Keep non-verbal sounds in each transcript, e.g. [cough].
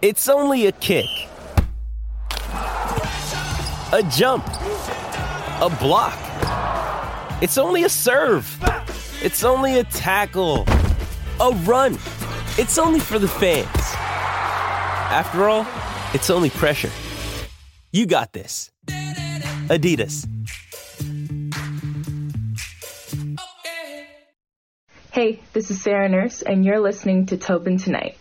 It's only a kick, a jump, a block. It's only a serve. It's only a tackle, a run. It's only for the fans. After all, it's only pressure. You got this. Adidas. Hey, this is Sarah Nurse, and you're listening to Tobin Tonight.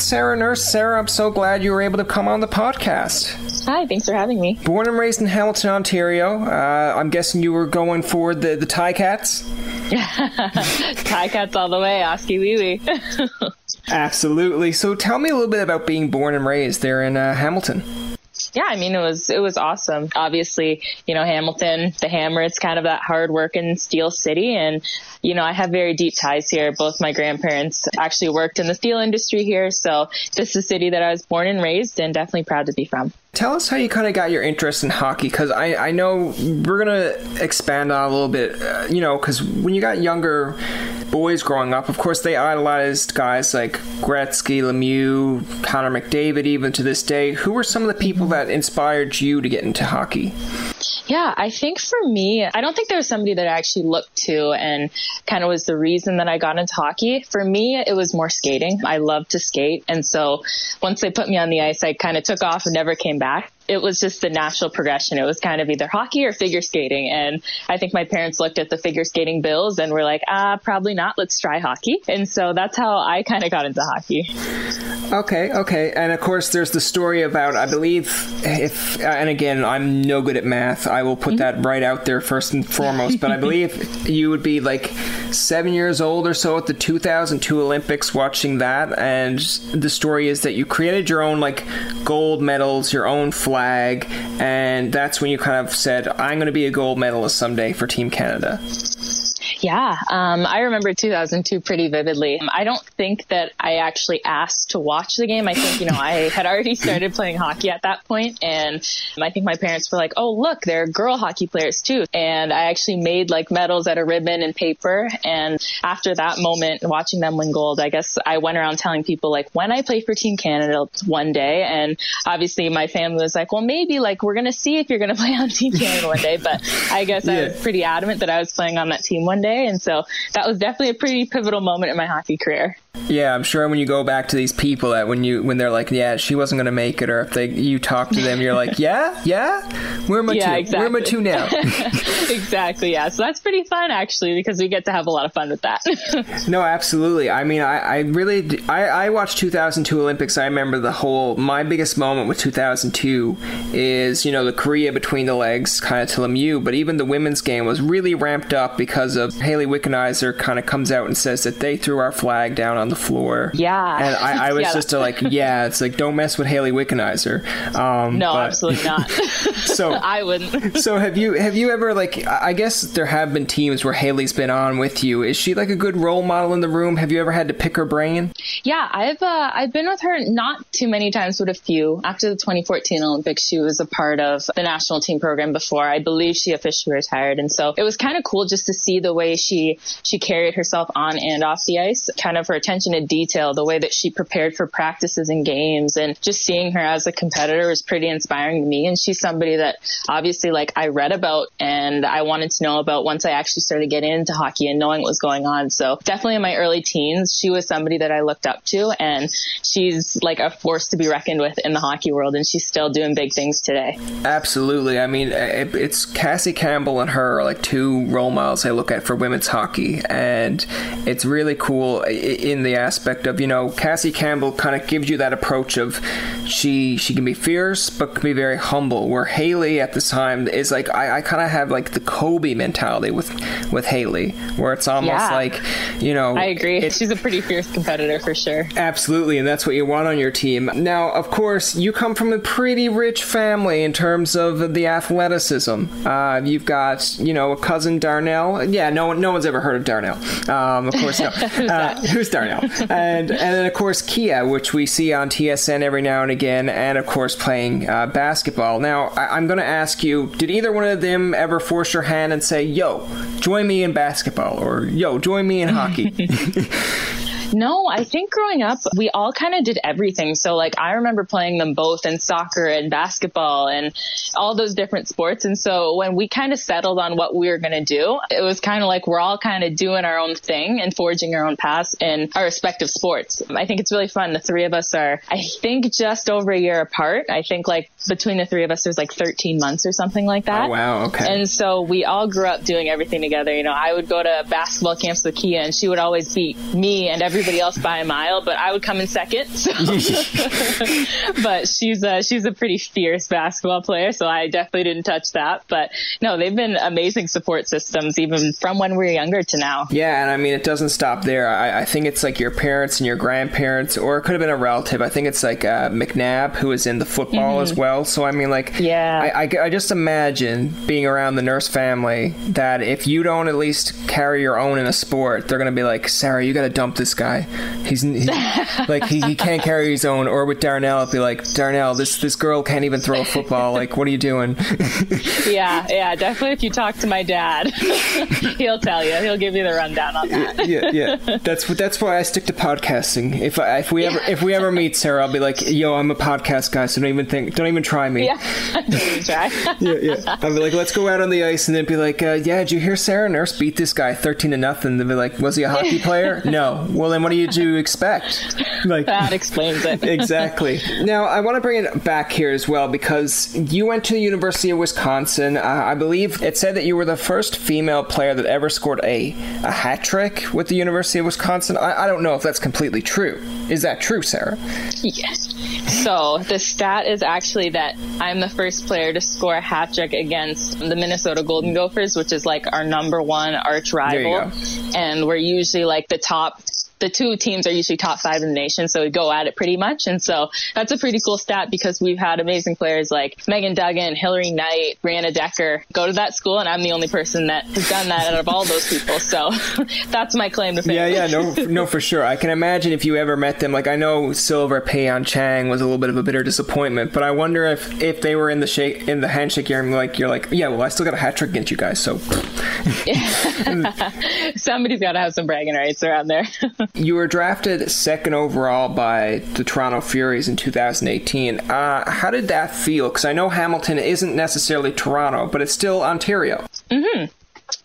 Sarah Nurse. Sarah, I'm so glad you were able to come on the podcast. Hi, thanks for having me. Born and raised in Hamilton, Ontario. Uh, I'm guessing you were going for the, the Ti-Cats? [laughs] Ti-Cats all the way, Oski Wee Wee. [laughs] Absolutely. So tell me a little bit about being born and raised there in uh, Hamilton. Yeah, I mean it was it was awesome. Obviously, you know Hamilton, the Hammer. It's kind of that hard work working steel city, and you know I have very deep ties here. Both my grandparents actually worked in the steel industry here, so this is a city that I was born and raised, and definitely proud to be from. Tell us how you kind of got your interest in hockey, because I, I know we're gonna expand on a little bit. Uh, you know, because when you got younger boys growing up, of course they idolized guys like Gretzky, Lemieux, Connor McDavid, even to this day. Who were some of the people that inspired you to get into hockey? Yeah, I think for me, I don't think there was somebody that I actually looked to and kind of was the reason that I got into hockey. For me, it was more skating. I love to skate. And so once they put me on the ice, I kind of took off and never came back it was just the natural progression. It was kind of either hockey or figure skating. And I think my parents looked at the figure skating bills and were like, ah, probably not. Let's try hockey. And so that's how I kind of got into hockey. Okay, okay. And of course, there's the story about, I believe, if, and again, I'm no good at math. I will put mm-hmm. that right out there first and foremost. but I [laughs] believe you would be like seven years old or so at the 2002 Olympics watching that. And the story is that you created your own like gold medals, your own flag flag, and that's when you kind of said, I'm going to be a gold medalist someday for Team Canada. Yeah, um, I remember 2002 pretty vividly. I don't think that I actually asked to watch the game. I think, you know, I [laughs] had already started playing hockey at that point, and I think my parents were like, oh, look, there are girl hockey players too. And I actually made like medals out of ribbon and paper. And after that moment, watching them win gold, I guess I went around telling people, like, when I play for Team Canada one day, and obviously my family was like, well, maybe like we're going to see if you're going [laughs] to play on Team Canada one day. But I guess yeah. I was pretty adamant that I was playing on that team one day day. And so that was definitely a pretty pivotal moment in my hockey career. Yeah, I'm sure when you go back to these people that when you when they're like, yeah, she wasn't going to make it, or if they you talk to them, you're like, yeah, yeah, where am I yeah, to? Exactly. Where am I to now? [laughs] [laughs] exactly. Yeah. So that's pretty fun actually because we get to have a lot of fun with that. [laughs] no, absolutely. I mean, I, I really I, I watched 2002 Olympics. I remember the whole. My biggest moment with 2002 is you know the Kariya between the legs kind of to Lemieux, but even the women's game was really ramped up because of Hayley Wickenheiser kind of comes out and says that they threw our flag down on the floor. Yeah. And I, I was [laughs] yeah. just like, yeah, it's like, don't mess with Hayley Wickenheiser. Um, no, but, absolutely not. [laughs] so [laughs] I wouldn't. so have you, have you ever like, I guess there have been teams where Hayley's been on with you. Is she like a good role model in the room? Have you ever had to pick her brain? Yeah, I've, uh, I've been with her not too many times, but a few. After the 2014 Olympics, she was a part of the national team program before. I believe she officially retired. And so it was kind of cool just to see the way she, she carried herself on and off the ice, kind of her attention to detail, the way that she prepared for practices and games and just seeing her as a competitor was pretty inspiring to me. And she's somebody that obviously like I read about and I wanted to know about once I actually started getting into hockey and knowing what was going on. So definitely in my early teens, she was somebody that I looked up to and she's like a force to be reckoned with in the hockey world and she's still doing big things today. Absolutely. I mean, it's Cassie Campbell and her are like two role models I look at for women's hockey and it's really cool in the aspect of you know Cassie Campbell kind of gives you that approach of she she can be fierce but can be very humble. Where Hayley at this time is like I, I kind of have like the Kobe mentality with with Hayley, where it's almost yeah. like you know I agree. She's a pretty fierce competitor for sure. Absolutely, and that's what you want on your team. Now, of course, you come from a pretty rich family in terms of the athleticism. Uh, you've got, you know, a cousin Darnell. Yeah, no one, no one's ever heard of Darnell. Um, of course, no. [laughs] who's, uh, who's Darnell? And and then of course Kia, which we see on TSN every now and again, and of course playing uh, basketball. Now, I- I'm going to ask you: Did either one of them ever force your hand and say, "Yo, join me in basketball," or "Yo, join me in hockey"? [laughs] No, I think growing up, we all kind of did everything. So like I remember playing them both in soccer and basketball and all those different sports. And so when we kind of settled on what we were going to do, it was kind of like we're all kind of doing our own thing and forging our own paths in our respective sports. I think it's really fun. The three of us are, I think, just over a year apart. I think like between the three of us, there's like 13 months or something like that. Oh, wow. Okay. And so we all grew up doing everything together. You know, I would go to basketball camps with Kia and she would always beat me and everybody else by a mile, but I would come in second. [laughs] So. [laughs] but she's a, she's a pretty fierce basketball player. So I definitely didn't touch that. But no, they've been amazing support systems even from when we were younger to now. Yeah, and I mean, it doesn't stop there. I, I think it's like your parents and your grandparents, or it could have been a relative. I think it's like uh, McNabb, who is in the football as well. So, I mean, like, Yeah. I, I, I just imagine being around the nurse family that if you don't at least carry your own in a sport, they're to be like, Sarah, you got to dump this guy. He's, he, [laughs] like, he, he can't carry his own. Or with Darnell, it'd be like, Darnell, this, this girl can't even throw a football. [laughs] Like, what are you doing? [laughs] Yeah, yeah, definitely. If you talk to my dad, he'll tell you. He'll give you the rundown on that. yeah, yeah. That's. That's why I stick to podcasting. If I, if we ever if we ever meet Sarah, I'll be like, "Yo, I'm a podcast guy, so don't even think, don't even try me." Yeah, [laughs] try. [laughs] yeah, yeah. I'll be like, "Let's go out on the ice," and then be like, uh, "Yeah, did you hear Sarah Nurse beat this guy thirteen to nothing?" They'll be like, "Was he a hockey [laughs] player?" no. Well, then what did you expect? Like that explains it. exactly. Now, I want to bring it back here as well because you went to the University of Wisconsin. Uh, I believe it said that you were the first female player that ever scored a, a hat trick with the University of Wisconsin. I, I don't know if that's completely true. Is that true, Sarah? Yes. So the stat is actually that I'm the first player to score a hat trick against the Minnesota Golden Gophers, which is like our number one arch rival. And we're usually like the top the two teams are usually top five in the nation, so we go at it pretty much. And so that's a pretty cool stat because we've had amazing players like Megan Duggan, Hilary Knight, Brianna Decker go to that school, and I'm the only person that has done that out of all those people. So [laughs] that's my claim to fame. Yeah, yeah, no, [laughs] no, for sure. I can imagine if you ever met them. Like, I know Silver Pyeongchang was a little bit of a bitter disappointment, but I wonder if if they were in the shake in the handshake area, like you're like, yeah, well, I still got a hat trick against you guys, so [laughs] Somebody's got to have some bragging rights around there. You were drafted second overall by the Toronto Furies in 2018. Uh, how did that feel? Because I know Hamilton isn't necessarily Toronto, but it's still Ontario.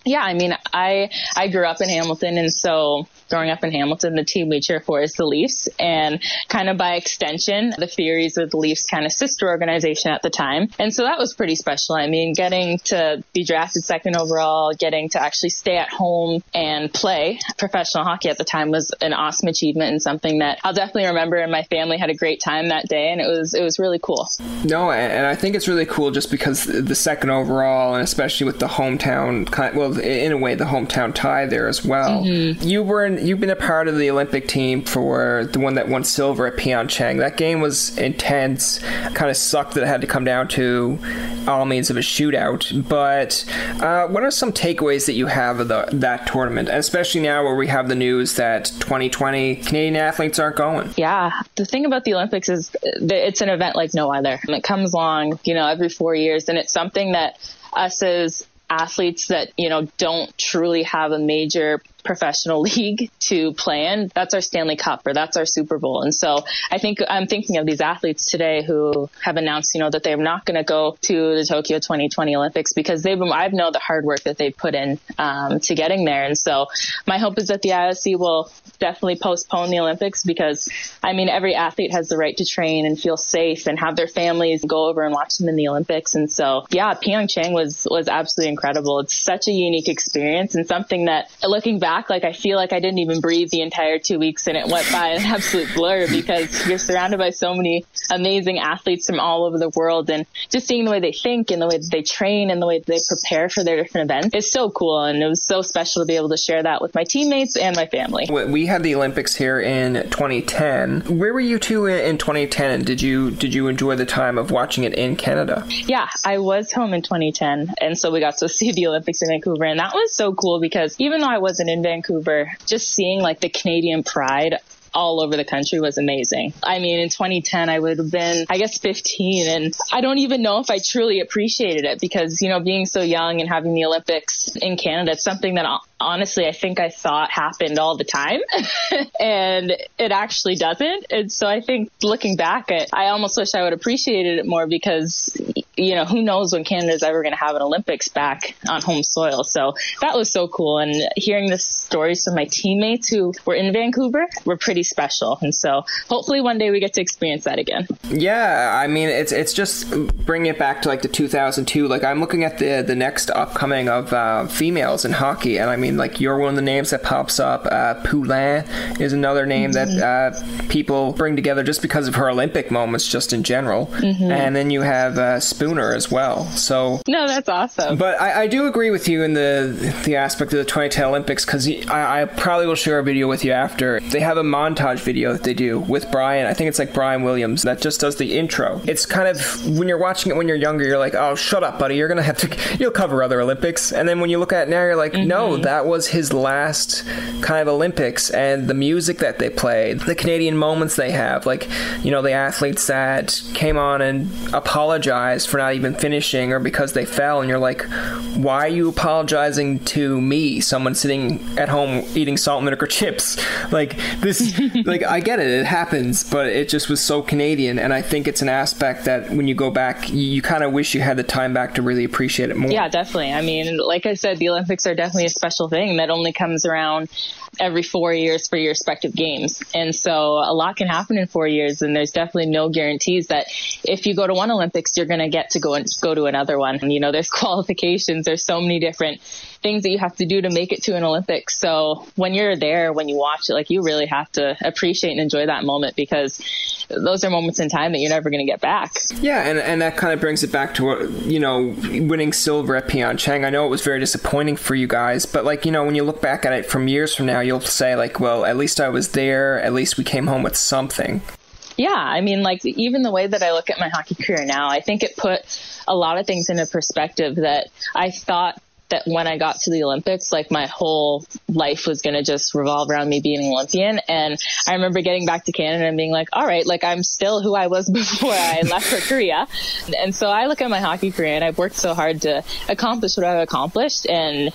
Yeah, I mean, I I grew up in Hamilton, and so growing up in Hamilton, the team we cheer for is the Leafs, and kind of by extension, the Furies are the Leafs' kind of sister organization at the time, and so that was pretty special. I mean, getting to be drafted second overall, getting to actually stay at home and play professional hockey at the time was an awesome achievement and something that I'll definitely remember. And my family had a great time that day, and it was it was really cool. No, and I think it's really cool just because the second overall, and especially with the hometown, well, in a way, the hometown tie there as well. Mm-hmm. You were in, you've been a part of the Olympic team for the one that won silver at Pyeongchang. That game was intense. Kind of sucked that it had to come down to all means of a shootout. But uh, what are some takeaways that you have of the, that tournament, and especially now where we have the news that 2020 Canadian athletes aren't going? Yeah, the thing about the Olympics is that it's an event like no other. It comes along, you know, every four years, and it's something that us as athletes that you know don't truly have a major professional [laughs] league to play in. That's our stanley cup or that's our super bowl. And so i think i'm thinking of these athletes today who have announced you know that they're not going to go to the tokyo 2020 olympics because they've i know the hard work that they've put in um, to getting there. And so my hope is that the IOC will definitely postpone the olympics because i mean every athlete has the right to train and feel safe and have their families go over and watch them in the olympics. And so yeah pyeongchang was was absolutely incredible. It's such a unique experience and something that looking back back, like I feel like I didn't even breathe the entire two weeks and it went by an [laughs] absolute blur because you're surrounded by so many amazing athletes from all over the world and just seeing the way they think and the way they train and the way they prepare for their different events is so cool. And it was so special to be able to share that with my teammates and my family. We had the Olympics here in 2010. Where were you two in 2010? Did you did you enjoy the time of watching it in Canada? Yeah, I was home in 2010, and so we got to [laughs] see the Olympics in Vancouver, and that was so cool because even though I wasn't in Vancouver, just seeing like the Canadian pride all over the country was amazing. I mean, in 2010, I would have been, I guess, 15, and I don't even know if I truly appreciated it because, you know, being so young and having the Olympics in Canada, it's something that honestly I think I thought happened all the time, [laughs] and it actually doesn't. And so I think looking back, I almost wish I would appreciated it more because, you know, who knows when Canada's ever going to have an Olympics back on home soil. So that was so cool. And hearing the stories from my teammates who were in Vancouver were pretty special. And so hopefully one day we get to experience that again. Yeah, I mean it's it's just bringing it back to like the 2002. Like I'm looking at the the next upcoming of uh, females in hockey, and I mean like you're one of the names that pops up. Uh, Poulin is another name mm-hmm. that uh, people bring together just because of her Olympic moments, just in general. Mm-hmm. And then you have uh, Spooner as well. So no, that's awesome. But I, I, do agree with you in the the aspect of the 2010 Olympics because I, I probably will share a video with you after. They have a montage montage video that they do with Brian. I think it's like Brian Williams that just does the intro. It's kind of when you're watching it when you're younger, you're like, oh, shut up, buddy. You're gonna have to. [laughs] You'll cover other Olympics. And then when you look at it now, you're like, mm-hmm. no, that was his last kind of Olympics, and the music that they played, the Canadian moments they have, like you know the athletes that came on and apologized for not even finishing or because they fell, and you're like, why are you apologizing to me, someone sitting at home eating salt and vinegar chips? Like this [laughs] like I get it, it happens, but it just was so Canadian, and I think it's an aspect that when you go back, you, you kind of wish you had the time back to really appreciate it more. Yeah, definitely. I mean, like I said, the Olympics are definitely a special thing that only comes around every four years for your respective games, and so a lot can happen in four years, and there's definitely no guarantees that if you go to one Olympics, you're going to get to go and go to another one. You know, there's [laughs] qualifications. There's so many different things that you have to do to make it to an Olympics. So when you're there, when you watch it, like you really have to appreciate and enjoy that moment because those are moments in time that you're never going to get back. Yeah, and, and that kind of brings it back to, what, you know, winning silver at Pyeongchang. I know it was very disappointing for you guys, but like, you know, when you look back at it from years from now, you'll say like, well, at least I was there. At least we came home with something. Yeah, I mean, like even the way that I look at my hockey career now, I think it put a lot of things into perspective that I thought that when I got to the Olympics, like my whole life was going to just revolve around me being an Olympian. And I remember getting back to Canada and being like, all right, like I'm still who I was [laughs] before I left for Korea. And so I look at my hockey career and I've worked so hard to accomplish what I've accomplished. And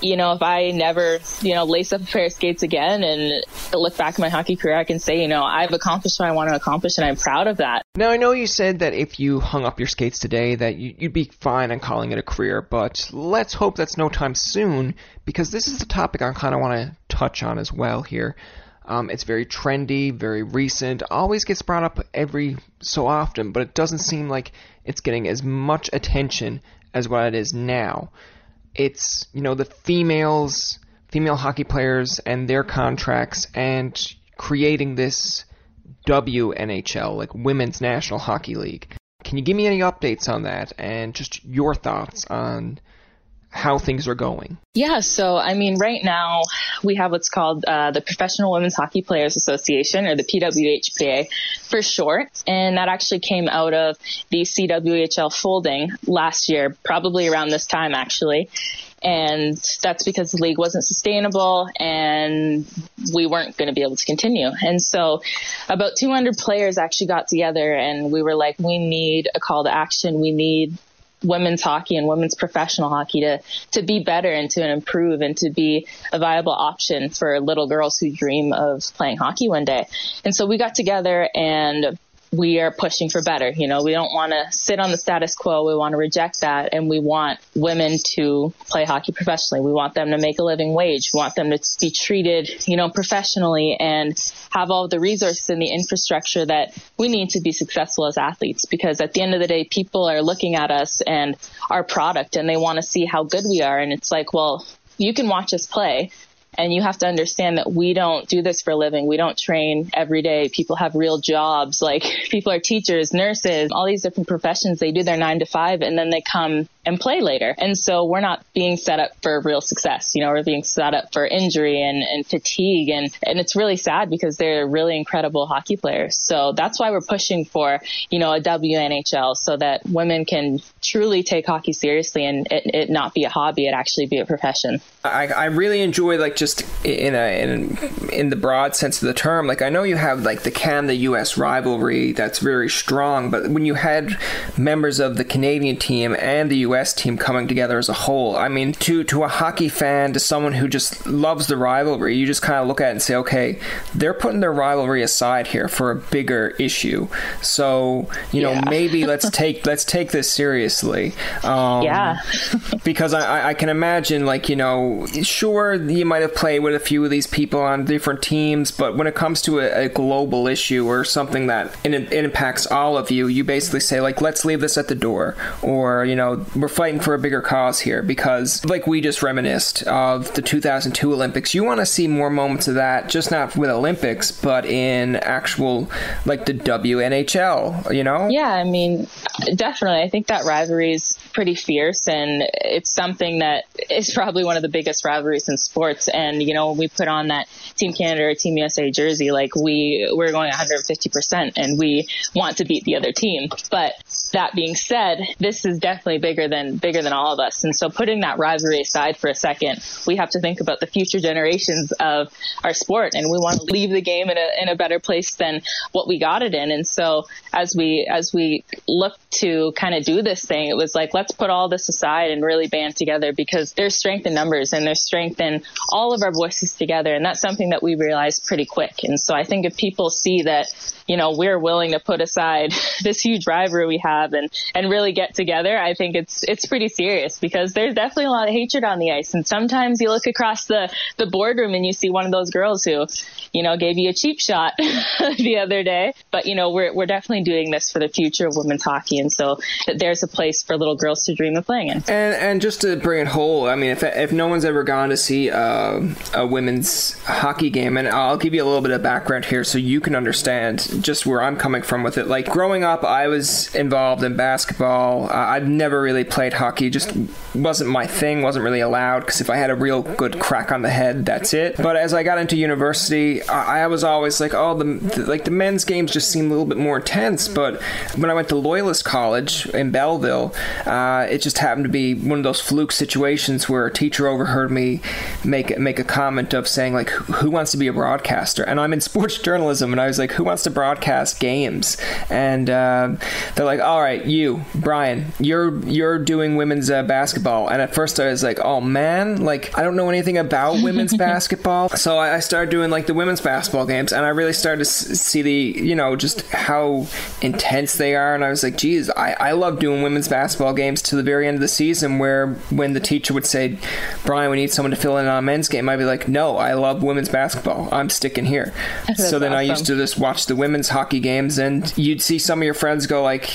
you know, if I never, you know, lace up a pair of skates again and look back at my hockey career, I can say, you know, I've accomplished what I want to accomplish and I'm proud of that. Now, I know you said that if you hung up your skates today that you'd be fine on calling it a career, but let's hope that's no time soon because this is a topic I kind of want to touch on as well here. Um, it's very trendy, very recent, always gets brought up every so often, but it doesn't seem like it's getting as much attention as what it is now it's you know the females, female hockey players and their contracts, and creating this WNHL, like Women's National Hockey League. Can you give me any updates on that and just your thoughts on how things are going? Yeah, so I mean, right now we have what's called uh, the Professional Women's Hockey Players Association, or the PWHPA for short, and that actually came out of the CWHL folding last year, probably around this time actually. And that's because the league wasn't sustainable and we weren't going to be able to continue. And so about 200 players actually got together and we were like, we need a call to action. We need women's hockey and women's professional hockey to to be better and to improve and to be a viable option for little girls who dream of playing hockey one day. And so we got together and we are pushing for better. You know, we don't want to sit on the status quo. We want to reject that. And we want women to play hockey professionally. We want them to make a living wage. We want them to be treated, you know, professionally and have all the resources and the infrastructure that we need to be successful as athletes. Because at the end of the day, people are looking at us and our product and they want to see how good we are. And it's like, well, you can watch us play And you have to understand that we don't do this for a living. We don't train every day. People have real jobs. Like [laughs] people are teachers, nurses, all these different professions. They do their nine to five and then they come and play later. And so we're not being set up for real success. You know, we're being set up for injury and, and fatigue. And, and it's really sad because they're really incredible hockey players. So that's why we're pushing for, you know, a WNHL so that women can truly take hockey seriously and it, it not be a hobby, it actually be a profession. I, I really enjoy like just in a in, in the broad sense of the term. Like I know you have like the Canada U.S. rivalry that's very strong, but when you had members of the Canadian team and the U.S. team coming together as a whole, I mean, to to a hockey fan, to someone who just loves the rivalry, you just kind of look at it and say, okay, they're putting their rivalry aside here for a bigger issue. So you know, yeah. maybe let's [laughs] take let's take this seriously. Um, yeah, because I, I can imagine like you know sure, you might have played with a few of these people on different teams, but when it comes to a, a global issue or something that it, it impacts all of you, you basically say, like, let's leave this at the door. Or, you know, we're fighting for a bigger cause here because, like we just reminisced of the 2002 Olympics, you want to see more moments of that, just not with Olympics, but in actual, like the WNHL, you know? Yeah, I mean, definitely. I think that rivalry is pretty fierce and it's something that is probably one of the biggest rivalries in sports. And, you know, when we put on that Team Canada or Team USA jersey, like we, we're going 150% and we want to beat the other team. But that being said, this is definitely bigger than, bigger than all of us. And so putting that rivalry aside for a second, we have to think about the future generations of our sport and we want to leave the game in a, in a better place than what we got it in. And so as we, as we look to kind of do this thing, it was like, let's put all this aside and really band together because there's strength in numbers and there's strength in all of our voices together. And that's something that we realized pretty quick. And so I think if people see that, you know, we're willing to put aside [laughs] this huge rivalry we have and, and really get together, I think it's, it's pretty serious because there's definitely a lot of hatred on the ice. And sometimes you look across the, the boardroom and you see one of those girls who, you know, gave you a cheap shot [laughs] the other day. But, you know, we're, we're definitely doing this for the future of women's hockey. And so there's a place for little girls to dream of playing in. And, and just to bring it whole, I mean, if, if no one's ever gone to see uh, a women's hockey game, and I'll give you a little bit of background here so you can understand just where I'm coming from with it. Like growing up, I was involved in basketball. Uh, I've never really played hockey; just wasn't my thing. wasn't really allowed because if I had a real good crack on the head, that's it. But as I got into university, I, I was always like, oh, the, the, like the men's games just seem a little bit more intense. But when I went to Loyalist College in Belleville, uh, it just happened to be one of those fluke situations where a teacher overheard me make make a comment of saying like, "Who wants to be a broadcaster?" And I'm in sports [laughs] journalism, and I was like, "Who wants to broadcast games?" And uh, they're like, "All right, you, Brian, you're you're doing women's uh, basketball." And at first, I was like, "Oh man, like I don't know anything about [laughs] women's basketball." So I started doing like the women's basketball games, and I really started to see the you know just how intense they are. And I was like, "Geez, I I love doing women's basketball games to the very end of the season, where when the teacher would say, Brian, we need someone to fill in on a men's game, I'd be like, no, I love women's basketball. I'm sticking here. [laughs] That's so then awesome. I used to just watch the women's hockey games, and you'd see some of your friends go like,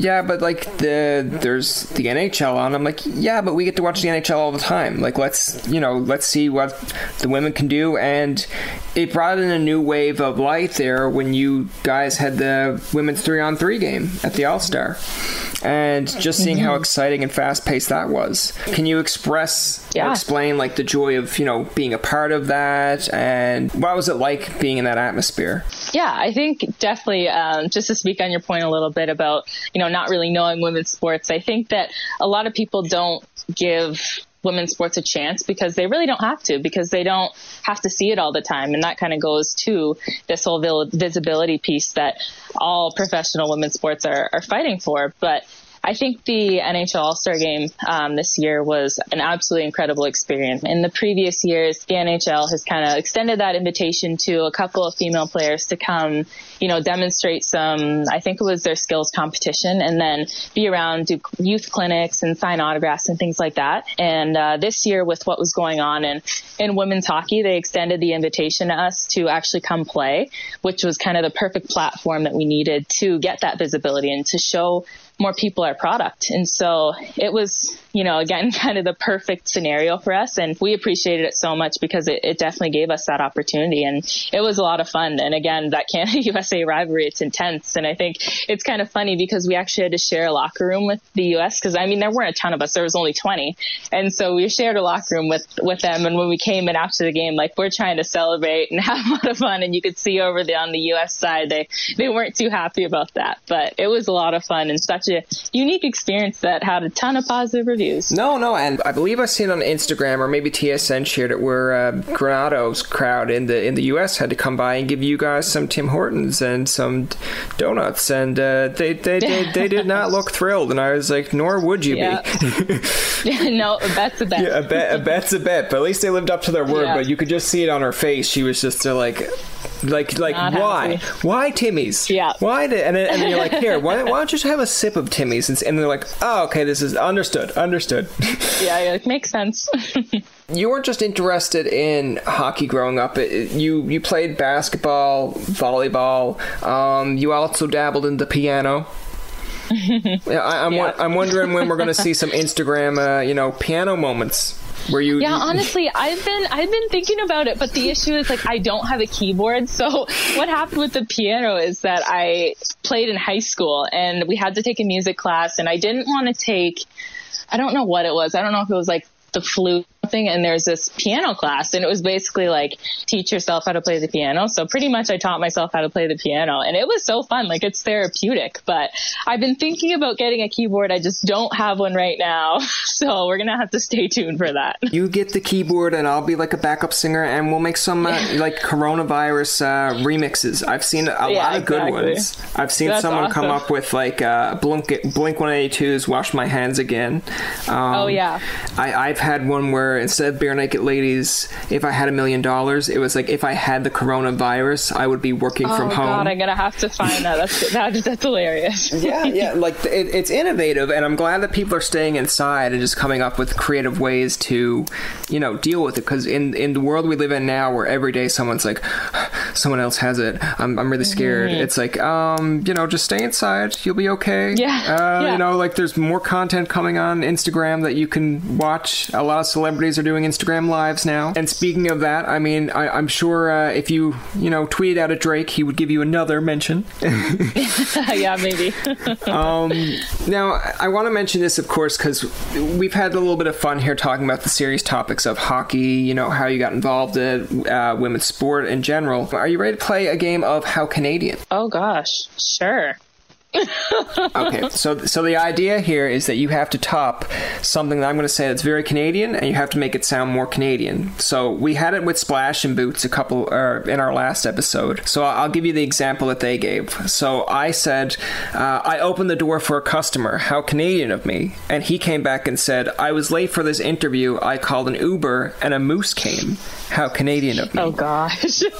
yeah, but like the there's the NHL on. I'm like, yeah, but we get to watch the NHL all the time. Like let's you know let's see what the women can do, and it brought in a new wave of light there when you guys had the women's three on three game at the All Star and just seeing how mm-hmm. exciting and fast paced that was. Can you express yeah. or explain like the joy of you know being a part of that, and what was it like being in that atmosphere? Yeah, I think definitely. Um, just to speak on your point a little bit about you know not really knowing women's sports, I think that a lot of people don't give women's sports a chance because they really don't have to because they don't have to see it all the time and that kind of goes to this whole visibility piece that all professional women's sports are, are fighting for but I think the NHL All Star game um, this year was an absolutely incredible experience. In the previous years, the NHL has kind of extended that invitation to a couple of female players to come, you know, demonstrate some, I think it was their skills competition, and then be around, do youth clinics and sign autographs and things like that. And uh, this year, with what was going on in, in women's hockey, they extended the invitation to us to actually come play, which was kind of the perfect platform that we needed to get that visibility and to show more people our product. And so it was, you know, again, [laughs] kind of the perfect scenario for us. And we appreciated it so much because it, it definitely gave us that opportunity. And it was a lot of fun. And again, that [laughs] Canada USA rivalry, it's intense. And I think it's kind of funny because we actually had to share a locker room with the US because I mean, there weren't a ton of us. There was only 20. And so we shared a locker room with, with them. And when we came in after the game, like we're trying to celebrate and [laughs] have a lot of fun. And you could see over the, on the US side, they, they weren't too happy about that, but it was a lot of fun and such a unique experience that had a ton of positive reviews. No, no, and I believe I seen on Instagram or maybe TSN shared it where uh, Granado's crowd in the in the U.S. had to come by and give you guys some Tim Hortons and some donuts, and uh, they they, they [laughs] they did not look thrilled, and I was like, nor would you Yeah. be. [laughs] [laughs] no, a bet's a bet. Yeah, a bet, a bet's a bet. But at least they lived up to their word. Yeah. But you could just see it on her face. She was just uh, like, like, like, Not why, happy. why Timmy's? Yeah. Why? Did, and then, and then you're like, here, why, why don't you just have a sip of Timmy's? And, and they're like, oh, okay, this is understood, understood. yeah, yeah, it makes sense. [laughs] you weren't just interested in hockey growing up. It, it- you you played basketball, volleyball. Um, you also dabbled in the piano. [laughs] yeah, I, I'm Yeah. wa- I'm wondering when we're going to see some [laughs] Instagram, uh, you know, piano moments where you. Yeah, honestly, I've been I've been thinking about it, but the issue is like I don't have a keyboard. So what happened with the piano is that I played in high school and we had to take a music class and I didn't want to take I don't know what it was. I don't know if it was like the flute thing and there's this piano class and it was basically like teach yourself how to play the piano. So pretty much I taught myself how to play the piano and it was so fun. Like it's therapeutic, but I've been thinking about getting a keyboard. I just don't have one right now. [laughs] So we're going to have to stay tuned for that. You get the keyboard, and I'll be like a backup singer, and we'll make some uh, [laughs] like coronavirus uh, remixes. I've seen a Yeah, lot of good ones. I've seen That's someone come up with like uh, Blink Blink One Eighty Two's "Wash My Hands Again." Um, Oh, yeah. I, I've had one where instead of bare naked ladies, if I had a million dollars, it was like if I had the coronavirus, I would be working Oh from home. God, I'm gonna have to find that. That's that, that's hilarious. [laughs] yeah, yeah, like it, it's innovative, and I'm glad that people are staying inside and just coming up with creative ways to, you know, deal with it. Because in in the world we live in now, where every day someone's like, someone else has it, I'm I'm really scared. It's like, um, you know, just stay inside, you'll be okay. Mm-hmm. Yeah, uh, yeah. you know, like there's more content coming on Instagram that you can watch. A lot of celebrities are doing Instagram lives now. And speaking of that, I mean, I, I'm sure uh, if you you know tweeted out at Drake, he would give you another mention. [laughs] [laughs] yeah, maybe. [laughs] Um, now, I want to mention this, of course, because we've had a little bit of fun here talking about the serious topics of hockey, you know, how you got involved in uh, women's sport in general. Are you ready to play a game of How Canadian? oh gosh, sure. Okay, so so the idea here is that you have to top something that I'm going to say that's very Canadian, and you have to make it sound more Canadian. So we had it with Splash and Boots a couple uh, in our last episode. So I'll give you the example that they gave. So I said, uh, I opened the door for a customer. How Canadian of me! And he came back and said, I was late for this interview. I called an Uber, and a moose came. How Canadian of me! Oh gosh. [laughs]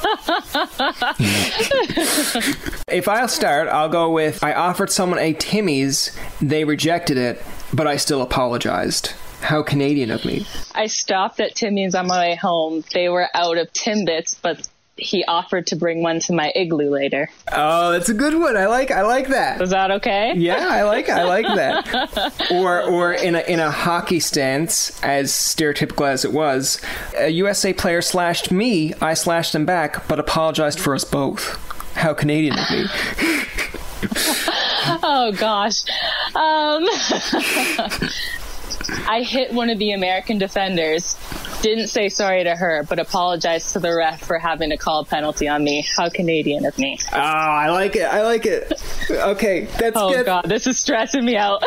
If I'll start, I'll go with I offered someone a Timmy's, they rejected it, but I still apologized. How Canadian of me. I stopped at Timmy's on my way home. They were out of Timbits, but he offered to bring one to my igloo later. Oh, that's a good one. I like I like that. Was that okay? Yeah, I like I like that. [laughs] Or or in a in a hockey stance, as stereotypical as it was, a USA player slashed me, I slashed him back, but apologized for us both. How Canadian of me. [laughs] [laughs] Oh gosh. Um, [laughs] I hit one of the American defenders. Didn't say sorry to her, but apologized to the ref for having to call a penalty on me. How Canadian of me. Oh, I like it. I like it. Okay, that's Oh good. god, this is stressing me out.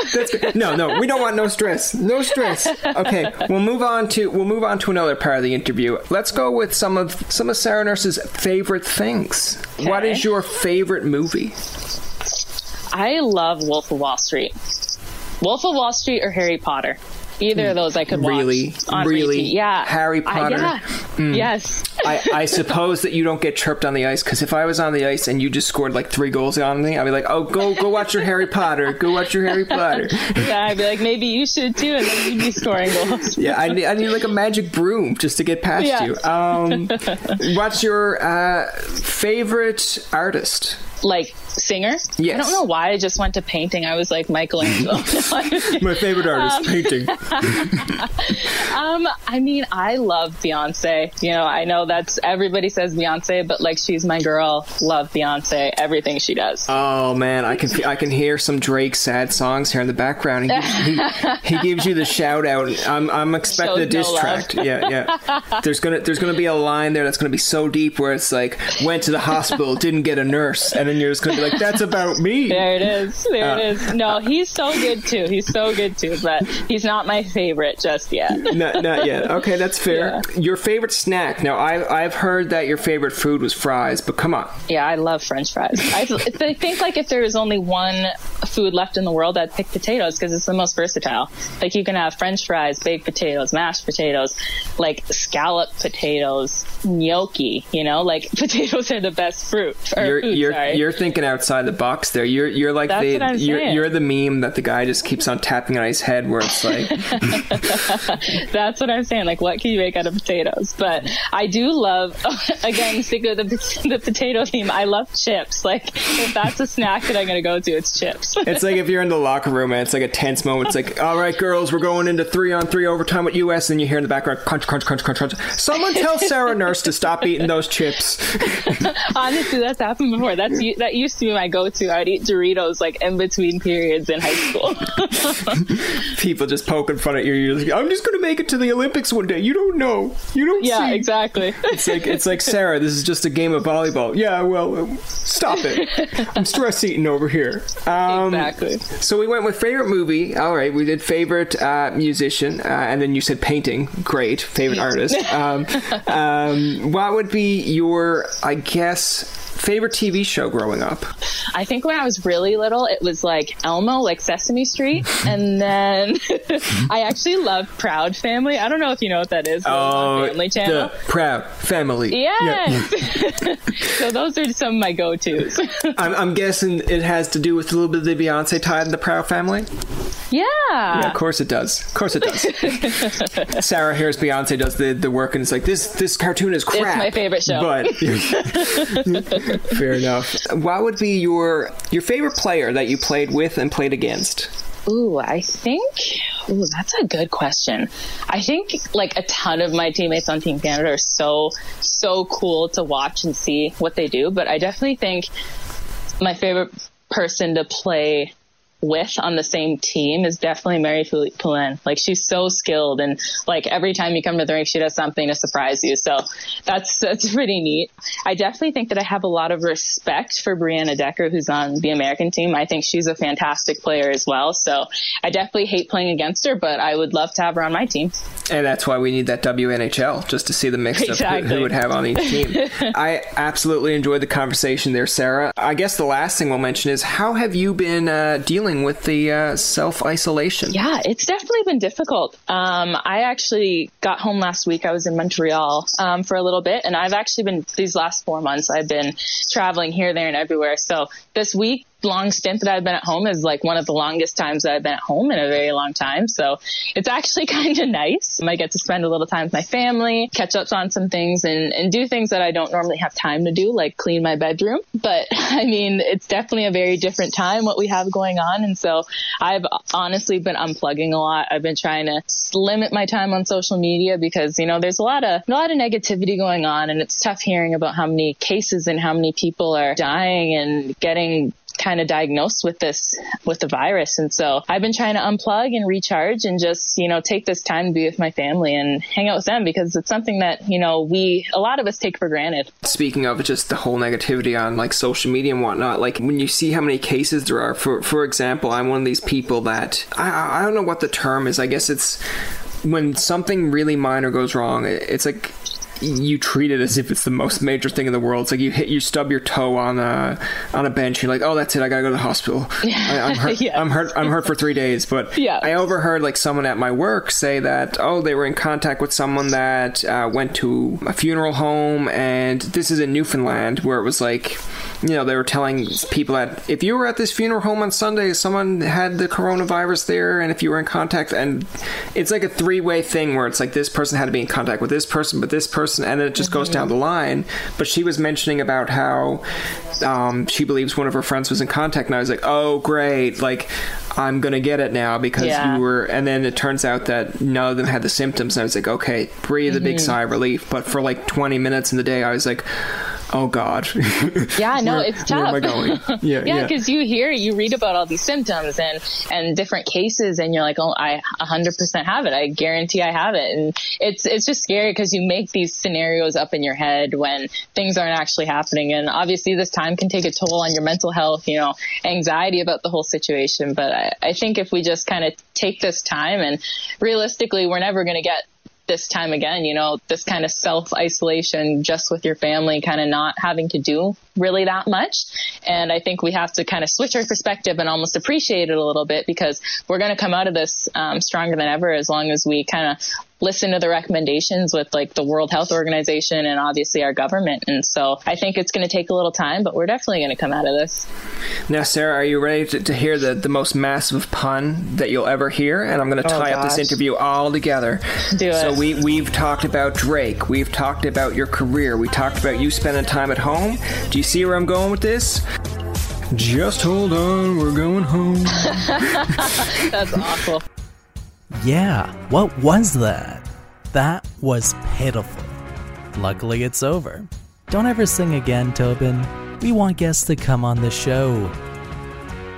No, no, we don't want no stress. No stress. Okay, we'll move on to we'll move on to another part of the interview. Let's go with some of some of Sarah Nurse's favorite things. What Okay. is your favorite movie? I love Wolf of Wall Street. Wolf of Wall Street or Harry Potter. Either of those I could Really? Really? repeat. Yeah, Harry I- Potter? yeah. Hmm. Yes. I, I suppose that you don't get chirped on the ice because if I was on the ice and you just scored like three goals on me, I'd be like, "Oh, go go watch your Harry Potter. Go watch your Harry Potter." [laughs] yeah, I'd be like, maybe you should too, and then you'd be scoring goals. Yeah, I need, I need like a magic broom just to get past Yeah. you. Um, [laughs] what's your uh, favorite artist? Like Singer? Yes. I don't know why I just went to painting. I was like Michelangelo. [laughs] [laughs] My favorite artist, painting. [laughs] um, I mean, I love Beyonce. You know, I know that's everybody says Beyonce, but like she's my girl. Love Beyonce. Everything she does. Oh man, I can I can hear some Drake sad songs here in the background. He gives, he, he gives you the shout out. I'm I'm expecting a Shows diss no track. Yeah, yeah. There's gonna there's gonna be a line there that's gonna be so deep where it's like went to the hospital, didn't get a nurse, and then you're just gonna be like, that's about me. There it is. There Uh, it is. No, he's so good too. He's so good too, but he's not my favorite just yet. not, not yet. Okay, that's fair. [laughs] Yeah. Your favorite snack? Now, I, I've heard that your favorite food was fries, but come on. Yeah, I love French fries. I, I think like if there was only one food left in the world, I'd pick potatoes because it's the most versatile. Like you can have French fries, baked potatoes, mashed potatoes, like scallop potatoes, gnocchi. You know, like [laughs] potatoes are the best fruit. Or You're food, you're sorry. you're thinking outside the box there. You're you're like That's the what I'm you're, you're the meme that the guy just keeps on tapping on his head where it's like [laughs] That's what I'm saying. Like, what can you make out of potatoes? But I do love, [laughs] again, stick with the, the potato theme. I love chips. Like, if that's a snack that I'm going to go to, it's chips. [laughs] it's like if you're in the locker room and it's like a tense moment. It's like, all right, girls, we're going into three on three overtime with US, and you hear in the background crunch, crunch, crunch, crunch, crunch. Someone tell Sarah Nurse to stop eating those chips. Honestly, that's happened before. That's u- that used to be my go-to. I'd eat Doritos like in between periods in high school. [laughs] People just poking fun at you. You're just, I'm just gonna make it to the Olympics one day. You don't know. You don't yeah, see. exactly. It's like it's like [laughs] Sarah. This is just a game of volleyball. Yeah, well, uh, stop it. I'm stress eating over here. Um, exactly. So we went with favorite movie. All right, we did favorite uh, musician, uh, and then you said painting. Great, favorite artist. [laughs] Um, um, what would be your, I guess, favorite TV show growing up? I think when I was really little, it was like Elmo, like Sesame Street, [laughs] and then [laughs] I actually love Proud Family. I don't know if you know what that is. was on oh, Family Channel. Oh, the Proud Family. Yes. [laughs] so those are some of my go-tos. I'm, I'm guessing it has to do with a little bit of the Beyonce tie in the Proud Family. yeah. Yeah, of course it does. Of course it does. Sarah hears Beyonce does the, the work and it's like this this cartoon is crap. my favorite show. But fair enough. What would be your your favorite player that you played with and played against? Ooh, I think. Ooh, that's a good question. I think like a ton of my teammates on Team Canada are so so cool to watch and see what they do. But I definitely think my favorite person to play with on the same team is definitely Mary Poulin. Like she's so skilled and like every time you come to the rink she does something to surprise you. So that's that's [laughs] pretty neat. I definitely think that I have a lot of respect for Brianna Decker who's on the American team. I think she's a fantastic player as well. So I definitely hate playing against her, but I would love to have her on my team. And that's why we need that WNHL just to see the mix of who, who would have on each team. [laughs] I absolutely enjoyed the conversation there, Sarah. I guess the last thing we'll mention is how have you been uh, dealing with the uh, self isolation? Yeah, it's definitely been difficult. Um, I actually got home last week. I was in Montreal um, for a little bit, and I've actually been these last four months. I've been traveling here, there, and everywhere. So this week long stint that I've been at home is like one of the longest times that I've been at home in a very long time. So it's actually [laughs] kind of nice. I get to spend a little time with my family, catch up on some things and, and do things that I don't normally have time to do, like clean my bedroom. But [laughs] I mean, it's definitely a very different time what we have going on. And so I've honestly been unplugging a lot. I've been trying to limit my time on social media because, you know, there's a lot of, a lot of negativity going on and it's tough hearing about how many cases and how many people are dying and getting kind of diagnosed with this with the virus and so I've been trying to unplug and recharge and just you know take this time to be with my family and hang out with them because it's something that you know we a lot of us take for granted Speaking of just the whole negativity on like social media and whatnot, like when you see how many cases there are, for for example, I'm one of these people that I I don't know what the term is. I guess it's when something really minor goes wrong. It's like you treat it as if it's the most major thing in the world. It's like you hit, you stub your toe on a on a bench. You're like, oh, that's it. I gotta go to the hospital. [laughs] I, I'm hurt. [laughs] Yeah. I'm hurt. I'm hurt for three days. But Yeah. I overheard like someone at my work say that oh, they were in contact with someone that uh, went to a funeral home, and this is in Newfoundland, where it was like you know, they were telling people that if you were at this funeral home on Sunday, someone had the coronavirus there, and if you were in contact, and it's like a three way thing where it's like this person had to be in contact with this person, but this person, and then it just mm-hmm. goes down the line. But she was mentioning about how um, she believes one of her friends was in contact, and I was like, oh, great. Like, I'm gonna get it now because yeah. you were, and then it turns out that none of them had the symptoms. And I was like, okay, breathe mm-hmm. a big sigh of relief. But for like 20 minutes in the day, I was like, oh god. [laughs] Yeah no it's tough. [laughs] yeah yeah because yeah. you hear you read about all these symptoms and and different cases and you're like oh i 100% have it. I guarantee i have it. And it's it's just scary because you make these scenarios up in your head when things aren't actually happening. And obviously this time can take a toll on your mental health you know anxiety about the whole situation. But i, I think if we just kind of take this time and realistically we're never going to get this time again, you know, this kind of self isolation just with your family, kind of not having to do really that much. And I think we have to kind of switch our perspective and almost appreciate it a little bit because we're going to come out of this um, stronger than ever as long as we kind of listen to the recommendations with like the World Health Organization and obviously our government. And so I think it's going to take a little time, but we're definitely going to come out of this. Now, Sarah, are you ready to, to hear the, the most massive pun that you'll ever hear? And I'm going to oh, tie oh, up this interview all together. Do it. So we, we've talked about Drake. We've talked about your career. We talked about you spending time at home. Do you see where I'm going with this? Just hold on, we're going home. [laughs] That's awful. Yeah, what was that? That was pitiful. Luckily, it's over. Don't ever sing again, Tobin. We want guests to come on the show.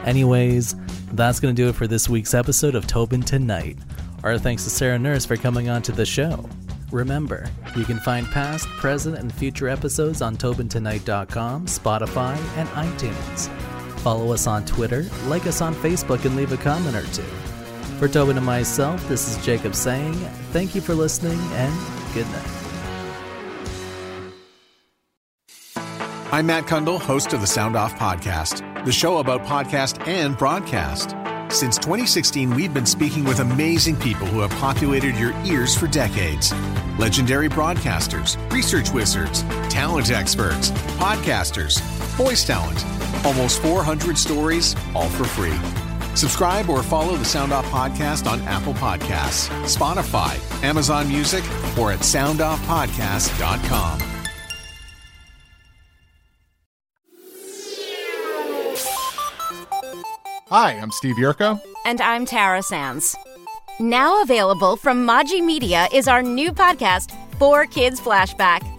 Anyways, that's going to do it for this week's episode of Tobin Tonight. Our thanks to Sarah Nurse for coming on to the show. Remember, you can find past, present, and future episodes on TobinTonight.com, Spotify, and iTunes. Follow us on Twitter, like us on Facebook, and leave a comment or two. For Tobin and myself, this is Jacob saying thank you for listening and good night. I'm Matt Cundill, host of the Sound Off Podcast, the show about podcast and broadcast. Since 2016, we've been speaking with amazing people who have populated your ears for decades. Legendary broadcasters, research wizards, talent experts, podcasters, voice talent. Almost 400 stories, all for free. Subscribe or follow the Sound Off Podcast on Apple Podcasts, Spotify, Amazon Music, or at soundoffpodcast.com. Hi, I'm Steve Yerko. And I'm Tara Sands. Now available from Maji Media is our new podcast, 4Kids Flashback.